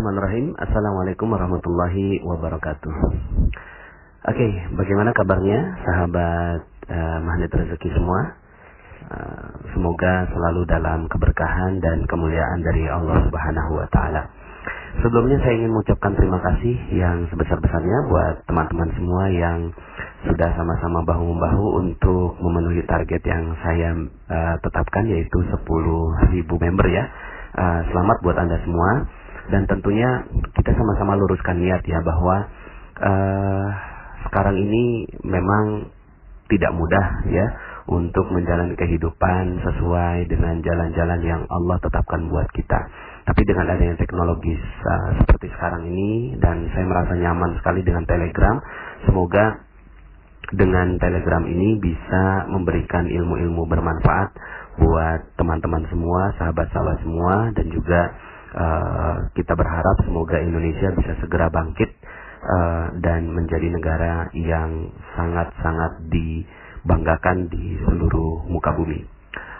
Bismillahirrahmanirrahim. Assalamualaikum warahmatullahi wabarakatuh. Oke, okay, bagaimana kabarnya sahabat uh, magnet rezeki semua? Uh, semoga selalu dalam keberkahan dan kemuliaan dari Allah Subhanahu wa taala. Sebelumnya saya ingin mengucapkan terima kasih yang sebesar-besarnya buat teman-teman semua yang sudah sama-sama bahu-membahu untuk memenuhi target yang saya uh, tetapkan yaitu 10.000 member ya. Uh, selamat buat Anda semua dan tentunya kita sama-sama luruskan niat ya bahwa uh, sekarang ini memang tidak mudah ya untuk menjalani kehidupan sesuai dengan jalan-jalan yang Allah tetapkan buat kita. Tapi dengan adanya teknologi uh, seperti sekarang ini dan saya merasa nyaman sekali dengan Telegram, semoga dengan Telegram ini bisa memberikan ilmu-ilmu bermanfaat buat teman-teman semua, sahabat-sahabat semua dan juga uh, kita berharap semoga Indonesia bisa segera bangkit uh, dan menjadi negara yang sangat-sangat dibanggakan di seluruh muka bumi.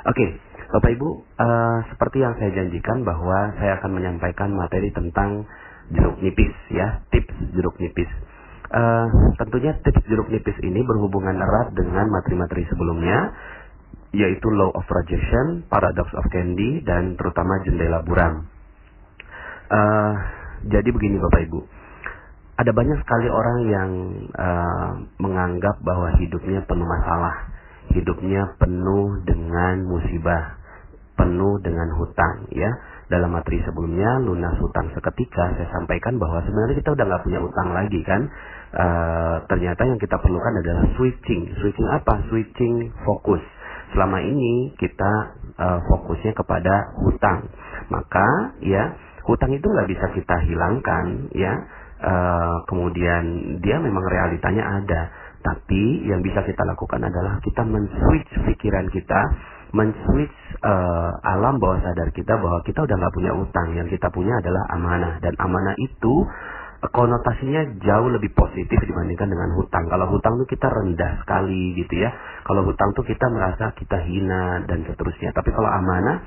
Oke, okay, Bapak Ibu, uh, seperti yang saya janjikan bahwa saya akan menyampaikan materi tentang jeruk nipis ya, tips jeruk nipis. Uh, tentunya tips jeruk nipis ini berhubungan erat dengan materi-materi sebelumnya, yaitu law of projection, paradox of candy, dan terutama jendela buram. Uh, jadi begini Bapak Ibu, ada banyak sekali orang yang uh, menganggap bahwa hidupnya penuh masalah, hidupnya penuh dengan musibah, penuh dengan hutang, ya. Dalam materi sebelumnya lunas hutang seketika saya sampaikan bahwa sebenarnya kita udah nggak punya utang lagi kan? E, ternyata yang kita perlukan adalah switching. Switching apa? Switching fokus. Selama ini kita e, fokusnya kepada hutang. Maka ya hutang itu nggak bisa kita hilangkan ya e, kemudian dia memang realitanya ada tapi yang bisa kita lakukan adalah kita men-switch pikiran kita men-switch uh, alam bawah sadar kita bahwa kita udah nggak punya utang, yang kita punya adalah amanah dan amanah itu uh, konotasinya jauh lebih positif dibandingkan dengan hutang. Kalau hutang tuh kita rendah sekali gitu ya. Kalau hutang tuh kita merasa kita hina dan seterusnya. Tapi kalau amanah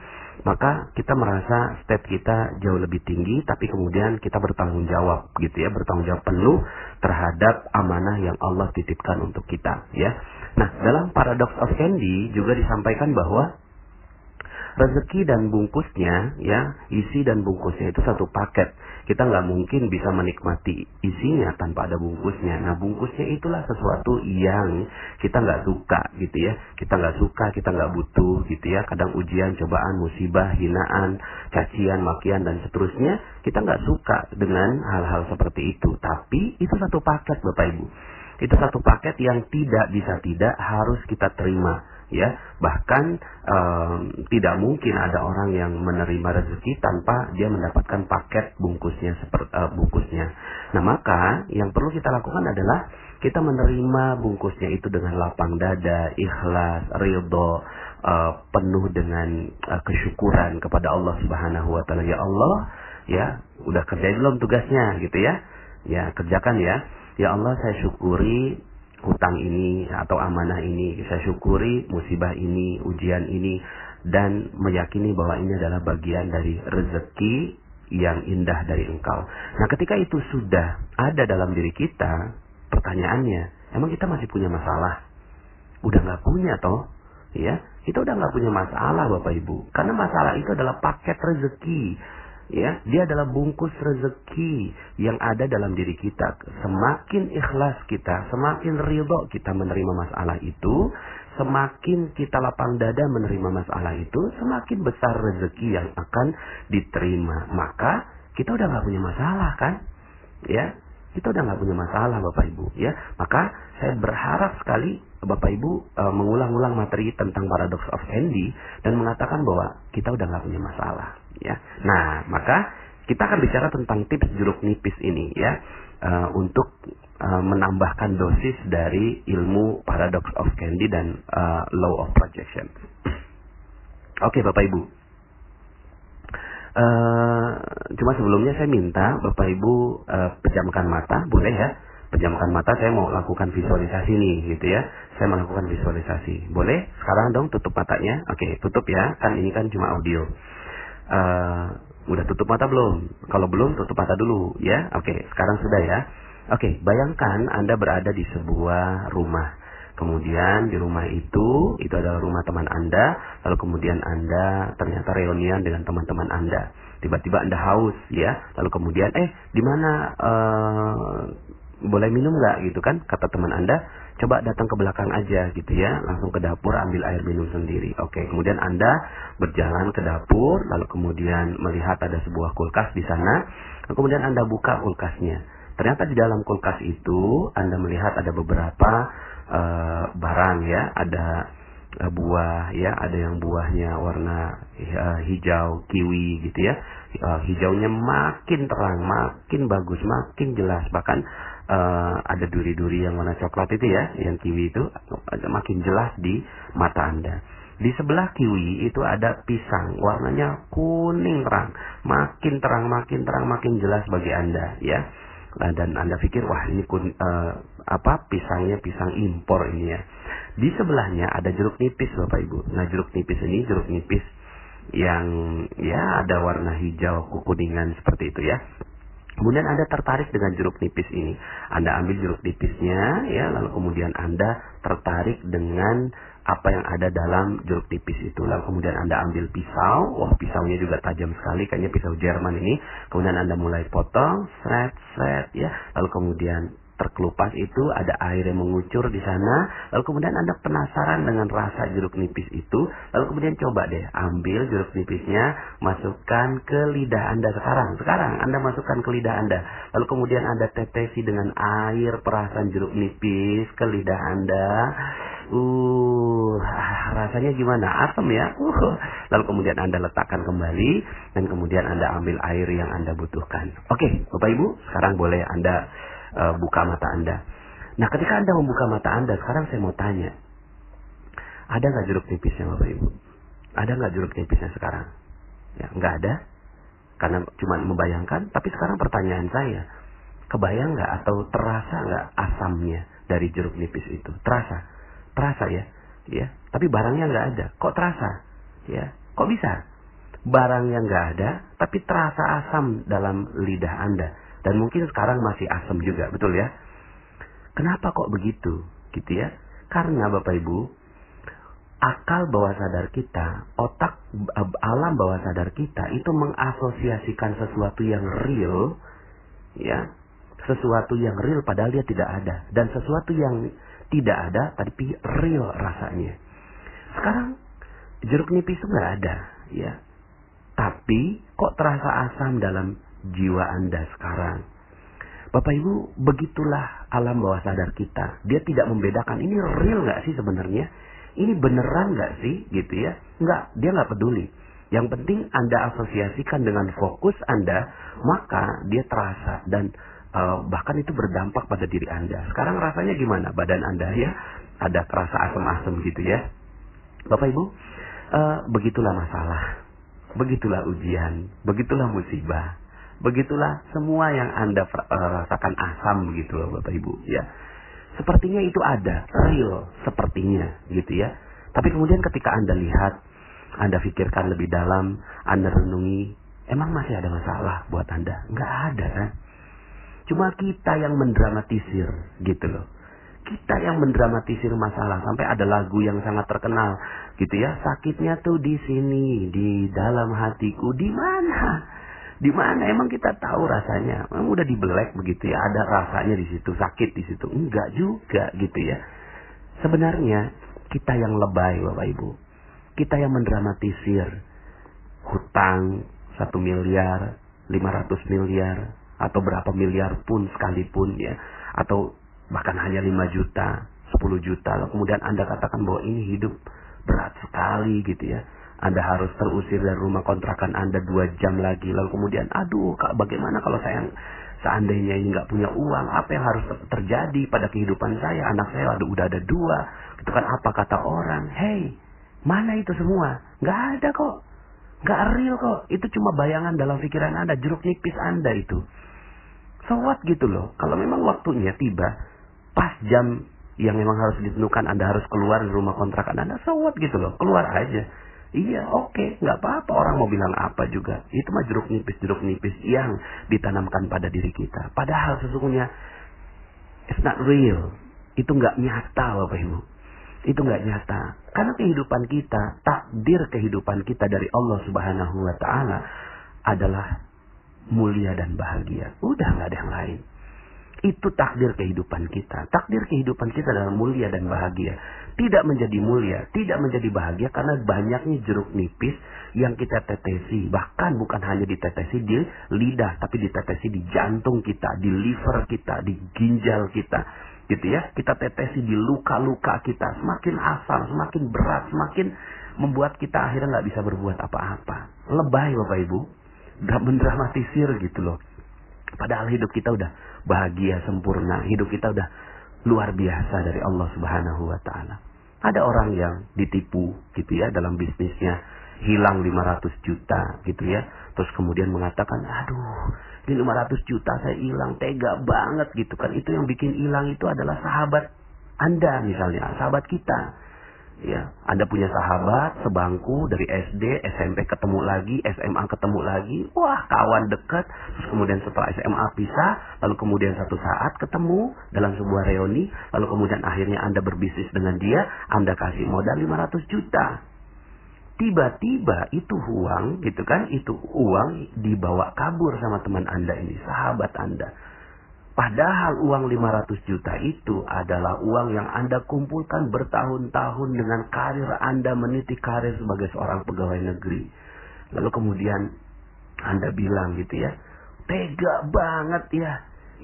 maka kita merasa step kita jauh lebih tinggi tapi kemudian kita bertanggung jawab gitu ya. Bertanggung jawab penuh terhadap amanah yang Allah titipkan untuk kita ya. Nah dalam paradox of candy juga disampaikan bahwa rezeki dan bungkusnya ya isi dan bungkusnya itu satu paket. Kita nggak mungkin bisa menikmati isinya tanpa ada bungkusnya. Nah bungkusnya itulah sesuatu yang kita nggak suka gitu ya. Kita nggak suka kita nggak butuh gitu ya. Kadang ujian cobaan musibah hinaan cacian makian dan seterusnya kita nggak suka dengan hal-hal seperti itu. Tapi itu satu paket bapak ibu. Itu satu paket yang tidak bisa tidak harus kita terima ya. Bahkan um, tidak mungkin ada orang yang menerima rezeki tanpa dia mendapatkan paket bungkusnya seperti uh, bungkusnya. Nah maka yang perlu kita lakukan adalah kita menerima bungkusnya itu dengan lapang dada ikhlas ridho uh, penuh dengan uh, kesyukuran kepada Allah Subhanahu wa taala. Ya Allah ya udah kerjain belum tugasnya? Gitu ya. Ya kerjakan ya. Ya Allah saya syukuri hutang ini atau amanah ini saya syukuri musibah ini ujian ini dan meyakini bahwa ini adalah bagian dari rezeki yang indah dari engkau. Nah ketika itu sudah ada dalam diri kita, pertanyaannya, emang kita masih punya masalah? Udah nggak punya toh? Ya, kita udah nggak punya masalah Bapak Ibu. Karena masalah itu adalah paket rezeki ya dia adalah bungkus rezeki yang ada dalam diri kita. Semakin ikhlas kita semakin ridho kita menerima masalah itu semakin kita lapang dada menerima masalah itu semakin besar rezeki yang akan diterima. Maka kita udah nggak punya masalah kan? Ya kita udah nggak punya masalah Bapak Ibu. Ya maka saya berharap sekali Bapak Ibu e, mengulang-ulang materi tentang paradox of Andy dan mengatakan bahwa kita udah nggak punya masalah ya nah maka kita akan bicara tentang tips jeruk nipis ini ya e, untuk e, menambahkan dosis dari ilmu paradox of Candy dan e, law of projection oke Bapak Ibu Uh, cuma sebelumnya saya minta Bapak Ibu uh, pejamkan mata, boleh ya? Pejamkan mata, saya mau lakukan visualisasi nih, gitu ya. Saya melakukan visualisasi. Boleh? Sekarang dong tutup matanya. Oke, tutup ya. Kan ini kan cuma audio. Uh, Udah tutup mata belum? Kalau belum, tutup mata dulu ya. Oke, sekarang sudah ya. Oke, bayangkan Anda berada di sebuah rumah. Kemudian di rumah itu, itu adalah rumah teman Anda, lalu kemudian Anda ternyata reunian dengan teman-teman Anda. Tiba-tiba Anda haus, ya. Lalu kemudian, eh, di mana uh, boleh minum nggak gitu kan? Kata teman Anda, coba datang ke belakang aja gitu ya, langsung ke dapur ambil air minum sendiri. Oke, kemudian Anda berjalan ke dapur, lalu kemudian melihat ada sebuah kulkas di sana, kemudian Anda buka kulkasnya. Ternyata di dalam kulkas itu Anda melihat ada beberapa uh, barang ya, ada uh, buah ya, ada yang buahnya warna uh, hijau kiwi gitu ya. Uh, hijaunya makin terang, makin bagus, makin jelas. Bahkan uh, ada duri-duri yang warna coklat itu ya, yang kiwi itu makin jelas di mata Anda. Di sebelah kiwi itu ada pisang, warnanya kuning terang, makin terang, makin terang, makin jelas bagi Anda ya. Nah, dan Anda pikir wah ini kun, uh, apa pisangnya pisang impor ini ya. Di sebelahnya ada jeruk nipis Bapak Ibu. Nah, jeruk nipis ini jeruk nipis yang ya ada warna hijau kekuningan seperti itu ya. Kemudian Anda tertarik dengan jeruk nipis ini. Anda ambil jeruk nipisnya ya, lalu kemudian Anda tertarik dengan apa yang ada dalam jeruk tipis itu. Lalu kemudian Anda ambil pisau, wah pisaunya juga tajam sekali, kayaknya pisau Jerman ini. Kemudian Anda mulai potong, seret, seret, ya. Lalu kemudian terkelupas itu ada air yang mengucur di sana. Lalu kemudian Anda penasaran dengan rasa jeruk nipis itu. Lalu kemudian coba deh ambil jeruk nipisnya, masukkan ke lidah Anda sekarang. Sekarang Anda masukkan ke lidah Anda. Lalu kemudian Anda tetesi dengan air perasan jeruk nipis ke lidah Anda. Uh, rasanya gimana? Asam ya. Uh. Lalu kemudian Anda letakkan kembali dan kemudian Anda ambil air yang Anda butuhkan. Oke, Bapak Ibu, sekarang boleh Anda uh, buka mata Anda. Nah, ketika Anda membuka mata Anda, sekarang saya mau tanya. Ada nggak jeruk nipisnya Bapak Ibu? Ada nggak jeruk nipisnya sekarang? Ya, nggak ada. Karena cuma membayangkan. Tapi sekarang pertanyaan saya, kebayang nggak atau terasa nggak asamnya dari jeruk nipis itu? Terasa? Terasa ya, ya. Tapi barangnya nggak ada. Kok terasa? Ya, kok bisa? Barang yang nggak ada, tapi terasa asam dalam lidah Anda. Dan mungkin sekarang masih asam juga, betul ya? Kenapa kok begitu? Gitu ya. Karena Bapak Ibu, akal bawah sadar kita, otak alam bawah sadar kita itu mengasosiasikan sesuatu yang real, ya, sesuatu yang real padahal dia tidak ada, dan sesuatu yang tidak ada tapi real rasanya. Sekarang jeruk nipis itu nggak ada, ya. Tapi kok terasa asam dalam jiwa Anda sekarang? Bapak Ibu, begitulah alam bawah sadar kita. Dia tidak membedakan ini real nggak sih sebenarnya? Ini beneran nggak sih, gitu ya? Nggak, dia nggak peduli. Yang penting Anda asosiasikan dengan fokus Anda, maka dia terasa dan uh, bahkan itu berdampak pada diri Anda. Sekarang rasanya gimana badan Anda ya? Ada kerasa asam-asam gitu ya. Bapak Ibu, uh, begitulah masalah. Begitulah ujian, begitulah musibah. Begitulah semua yang Anda uh, rasakan asam begitu loh Bapak Ibu ya. Sepertinya itu ada, real sepertinya gitu ya. Tapi kemudian ketika Anda lihat, Anda pikirkan lebih dalam, Anda renungi, emang masih ada masalah buat Anda? Enggak ada kan? Cuma kita yang mendramatisir gitu loh. Kita yang mendramatisir masalah sampai ada lagu yang sangat terkenal gitu ya. Sakitnya tuh di sini, di dalam hatiku. Di mana? Di mana emang kita tahu rasanya? Emang udah dibelek begitu ya. Ada rasanya di situ, sakit di situ. Enggak juga gitu ya. Sebenarnya kita yang lebay Bapak Ibu. Kita yang mendramatisir hutang satu miliar, 500 miliar, atau berapa miliar pun sekalipun ya atau bahkan hanya 5 juta 10 juta lalu kemudian anda katakan bahwa ini hidup berat sekali gitu ya anda harus terusir dari rumah kontrakan Anda dua jam lagi. Lalu kemudian, aduh, kak, bagaimana kalau saya seandainya ini nggak punya uang, apa yang harus terjadi pada kehidupan saya? Anak saya ada udah ada dua. Itu kan apa kata orang? Hey, mana itu semua? Nggak ada kok. Nggak real kok. Itu cuma bayangan dalam pikiran Anda, jeruk nipis Anda itu. So gitu loh. Kalau memang waktunya tiba, pas jam yang memang harus ditentukan Anda harus keluar dari rumah kontrakan Anda, so gitu loh. Keluar aja. Iya, oke, okay, nggak apa-apa. Orang mau bilang apa juga. Itu mah jeruk nipis, jeruk nipis yang ditanamkan pada diri kita. Padahal sesungguhnya it's not real. Itu nggak nyata, Bapak Ibu. Itu nggak nyata. Karena kehidupan kita, takdir kehidupan kita dari Allah Subhanahu Wa Taala adalah mulia dan bahagia. Udah nggak ada yang lain. Itu takdir kehidupan kita. Takdir kehidupan kita adalah mulia dan bahagia. Tidak menjadi mulia, tidak menjadi bahagia karena banyaknya jeruk nipis yang kita tetesi. Bahkan bukan hanya ditetesi di lidah, tapi ditetesi di jantung kita, di liver kita, di ginjal kita. Gitu ya, kita tetesi di luka-luka kita. Semakin asal, semakin berat, semakin membuat kita akhirnya nggak bisa berbuat apa-apa. Lebay Bapak Ibu. Mendramatisir gitu loh. Padahal hidup kita udah bahagia sempurna, hidup kita udah luar biasa dari Allah Subhanahu wa taala. Ada orang yang ditipu gitu ya dalam bisnisnya, hilang 500 juta gitu ya. Terus kemudian mengatakan, "Aduh, ini 500 juta saya hilang, tega banget." gitu kan. Itu yang bikin hilang itu adalah sahabat Anda misalnya, sahabat kita Ya, Anda punya sahabat sebangku dari SD, SMP ketemu lagi, SMA ketemu lagi, wah kawan dekat. Terus kemudian setelah SMA pisah, lalu kemudian satu saat ketemu dalam sebuah reuni, lalu kemudian akhirnya Anda berbisnis dengan dia, Anda kasih modal 500 juta. Tiba-tiba itu uang, gitu kan, itu uang dibawa kabur sama teman Anda ini, sahabat Anda. Padahal uang 500 juta itu adalah uang yang Anda kumpulkan bertahun-tahun dengan karir Anda meniti karir sebagai seorang pegawai negeri. Lalu kemudian Anda bilang gitu ya, tega banget ya.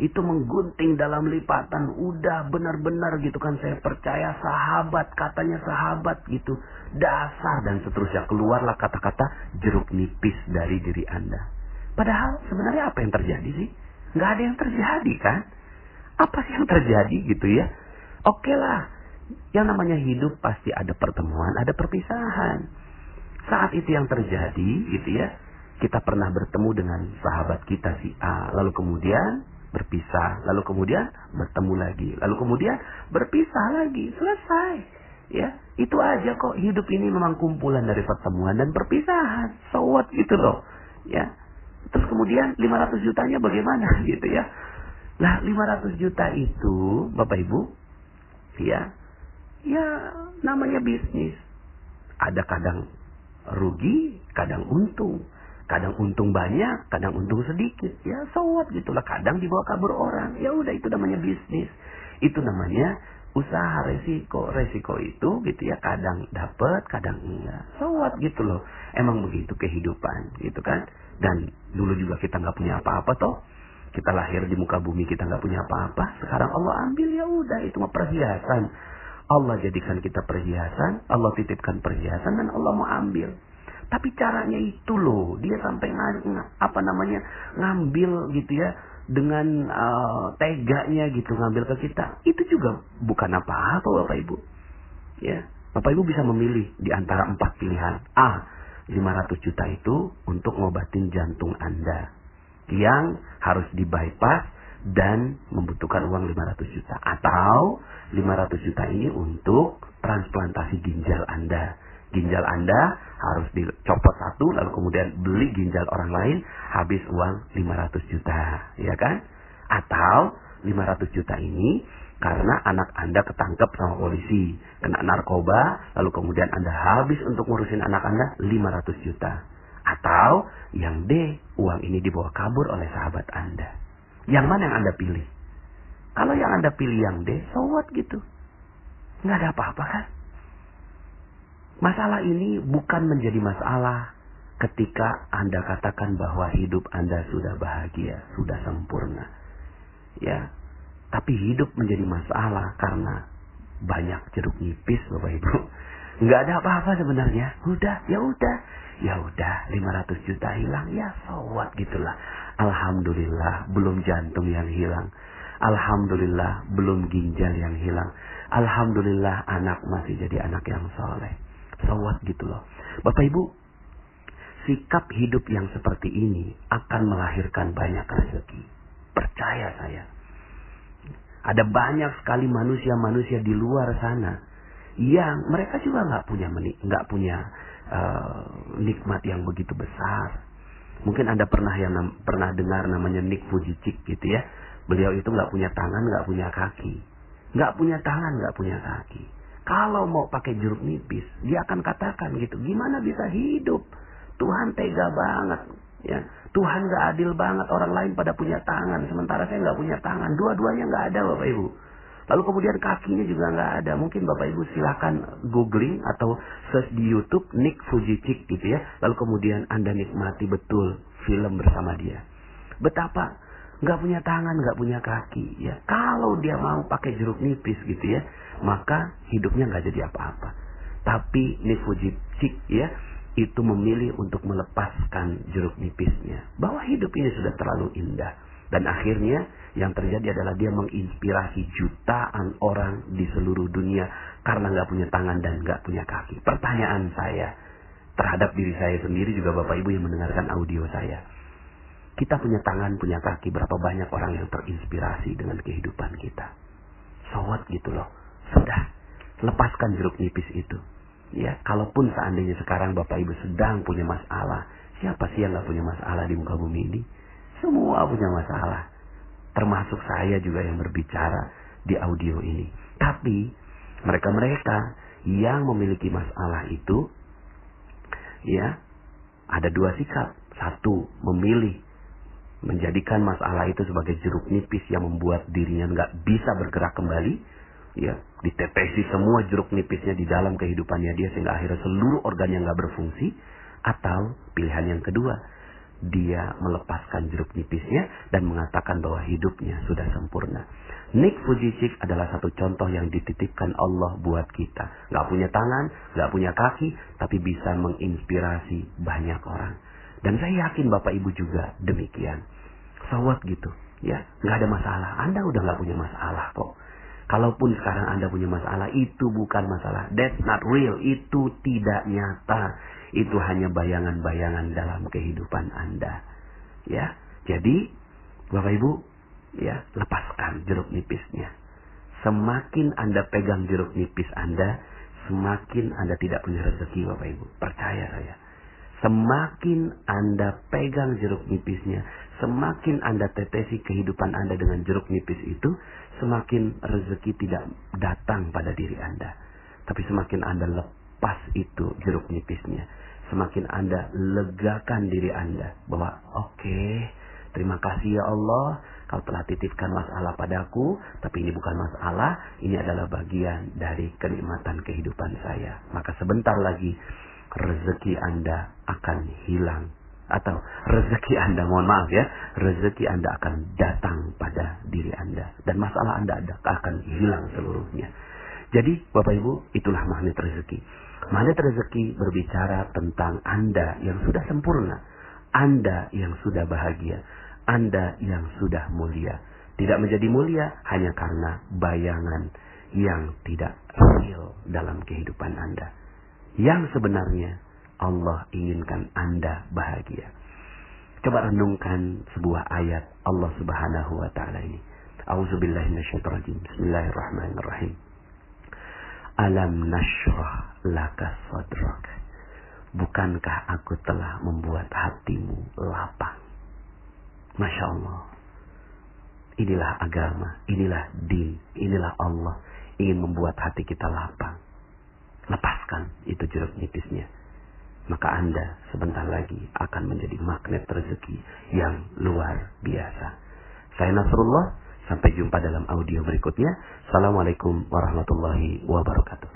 Itu menggunting dalam lipatan. Udah benar-benar gitu kan saya percaya sahabat, katanya sahabat gitu. Dasar dan seterusnya. Keluarlah kata-kata jeruk nipis dari diri Anda. Padahal sebenarnya apa yang terjadi sih? Nggak ada yang terjadi kan? Apa sih yang terjadi gitu ya? Oke lah, yang namanya hidup pasti ada pertemuan, ada perpisahan. Saat itu yang terjadi gitu ya, kita pernah bertemu dengan sahabat kita si A, lalu kemudian berpisah, lalu kemudian bertemu lagi, lalu kemudian berpisah lagi, selesai. Ya, itu aja kok hidup ini memang kumpulan dari pertemuan dan perpisahan. So what gitu loh. Ya, Terus kemudian 500 jutanya bagaimana gitu ya. Nah 500 juta itu Bapak Ibu ya ya namanya bisnis. Ada kadang rugi, kadang untung. Kadang untung banyak, kadang untung sedikit. Ya sowat gitulah. Kadang dibawa kabur orang. Ya udah itu namanya bisnis. Itu namanya usaha resiko. Resiko itu gitu ya kadang dapat, kadang enggak. Sowat gitu loh. Emang begitu kehidupan gitu kan. Dan dulu juga kita nggak punya apa-apa toh. Kita lahir di muka bumi kita nggak punya apa-apa. Sekarang Allah ambil ya udah itu mah perhiasan. Allah jadikan kita perhiasan, Allah titipkan perhiasan dan Allah mau ambil. Tapi caranya itu loh, dia sampai ng apa namanya ngambil gitu ya dengan uh, teganya gitu ngambil ke kita. Itu juga bukan apa-apa Bapak Ibu. Ya, Bapak Ibu bisa memilih di antara empat pilihan. A, 500 juta itu untuk ngobatin jantung Anda yang harus di bypass dan membutuhkan uang 500 juta atau 500 juta ini untuk transplantasi ginjal Anda. Ginjal Anda harus dicopot satu lalu kemudian beli ginjal orang lain habis uang 500 juta, ya kan? Atau 500 juta ini karena anak Anda ketangkep sama polisi, kena narkoba, lalu kemudian Anda habis untuk ngurusin anak Anda 500 juta. Atau yang D, uang ini dibawa kabur oleh sahabat Anda. Yang mana yang Anda pilih? Kalau yang Anda pilih yang D, so gitu. Nggak ada apa-apa kan? Masalah ini bukan menjadi masalah ketika Anda katakan bahwa hidup Anda sudah bahagia, sudah sempurna. Ya, tapi hidup menjadi masalah karena banyak jeruk nipis Bapak Ibu. Nggak ada apa-apa sebenarnya. Udah, ya udah. Ya udah, 500 juta hilang. Ya sowat gitulah. Alhamdulillah, belum jantung yang hilang. Alhamdulillah, belum ginjal yang hilang. Alhamdulillah, anak masih jadi anak yang soleh. Sowat gitu loh. Bapak Ibu, sikap hidup yang seperti ini akan melahirkan banyak rezeki. Percaya saya. Ada banyak sekali manusia-manusia di luar sana yang mereka juga nggak punya nggak punya uh, nikmat yang begitu besar. Mungkin Anda pernah yang pernah dengar namanya Nick Fujicik gitu ya. Beliau itu nggak punya tangan, nggak punya kaki. Nggak punya tangan, nggak punya kaki. Kalau mau pakai jeruk nipis, dia akan katakan gitu, gimana bisa hidup? Tuhan tega banget. Ya, Tuhan gak adil banget. Orang lain pada punya tangan, sementara saya nggak punya tangan. Dua-duanya nggak ada, Bapak Ibu. Lalu kemudian kakinya juga nggak ada. Mungkin Bapak Ibu silakan googling atau search di YouTube Nick Fujicik gitu ya. Lalu kemudian Anda nikmati betul film bersama dia. Betapa nggak punya tangan, nggak punya kaki ya. Kalau dia mau pakai jeruk nipis gitu ya, maka hidupnya nggak jadi apa-apa. Tapi Nick Fujicik ya itu memilih untuk melepaskan jeruk nipisnya. Bahwa hidup ini sudah terlalu indah. Dan akhirnya yang terjadi adalah dia menginspirasi jutaan orang di seluruh dunia karena nggak punya tangan dan nggak punya kaki. Pertanyaan saya terhadap diri saya sendiri juga Bapak Ibu yang mendengarkan audio saya. Kita punya tangan, punya kaki, berapa banyak orang yang terinspirasi dengan kehidupan kita. Sowat gitu loh. Sudah, lepaskan jeruk nipis itu. Ya, kalaupun seandainya sekarang Bapak Ibu sedang punya masalah, siapa sih yang nggak punya masalah di muka bumi ini? Semua punya masalah termasuk saya juga yang berbicara di audio ini. Tapi mereka-mereka yang memiliki masalah itu ya ada dua sikap. Satu, memilih menjadikan masalah itu sebagai jeruk nipis yang membuat dirinya nggak bisa bergerak kembali, ya ditetesi semua jeruk nipisnya di dalam kehidupannya dia sehingga akhirnya seluruh organnya nggak berfungsi. Atau pilihan yang kedua, dia melepaskan jeruk nipisnya dan mengatakan bahwa hidupnya sudah sempurna. Nick Fujicik adalah satu contoh yang dititipkan Allah buat kita. Gak punya tangan, gak punya kaki, tapi bisa menginspirasi banyak orang. Dan saya yakin Bapak Ibu juga demikian. Sawat gitu, ya, gak ada masalah. Anda udah gak punya masalah kok. Kalaupun sekarang Anda punya masalah, itu bukan masalah. That's not real. Itu tidak nyata itu hanya bayangan-bayangan dalam kehidupan Anda. Ya. Jadi, Bapak Ibu, ya, lepaskan jeruk nipisnya. Semakin Anda pegang jeruk nipis Anda, semakin Anda tidak punya rezeki, Bapak Ibu. Percaya saya. Semakin Anda pegang jeruk nipisnya, semakin Anda tetesi kehidupan Anda dengan jeruk nipis itu, semakin rezeki tidak datang pada diri Anda. Tapi semakin Anda lepas itu jeruk nipisnya, semakin Anda legakan diri Anda bahwa oke, okay, terima kasih ya Allah kau telah titipkan masalah padaku, tapi ini bukan masalah, ini adalah bagian dari kenikmatan kehidupan saya. Maka sebentar lagi rezeki Anda akan hilang atau rezeki Anda, mohon maaf ya, rezeki Anda akan datang pada diri Anda dan masalah Anda akan hilang seluruhnya. Jadi Bapak Ibu, itulah magnet rezeki. Magnet rezeki berbicara tentang Anda yang sudah sempurna, Anda yang sudah bahagia, Anda yang sudah mulia. Tidak menjadi mulia hanya karena bayangan yang tidak real dalam kehidupan Anda. Yang sebenarnya Allah inginkan Anda bahagia. Coba renungkan sebuah ayat Allah Subhanahu wa taala ini. Auzubillahi Bismillahirrahmanirrahim. Alam nashrah laka sadrak. Bukankah aku telah membuat hatimu lapang? Masya Allah. Inilah agama, inilah din, inilah Allah ingin membuat hati kita lapang. Lepaskan itu jeruk nipisnya. Maka Anda sebentar lagi akan menjadi magnet rezeki yang luar biasa. Saya Nasrullah, sampai jumpa dalam audio berikutnya. Assalamualaikum warahmatullahi wabarakatuh.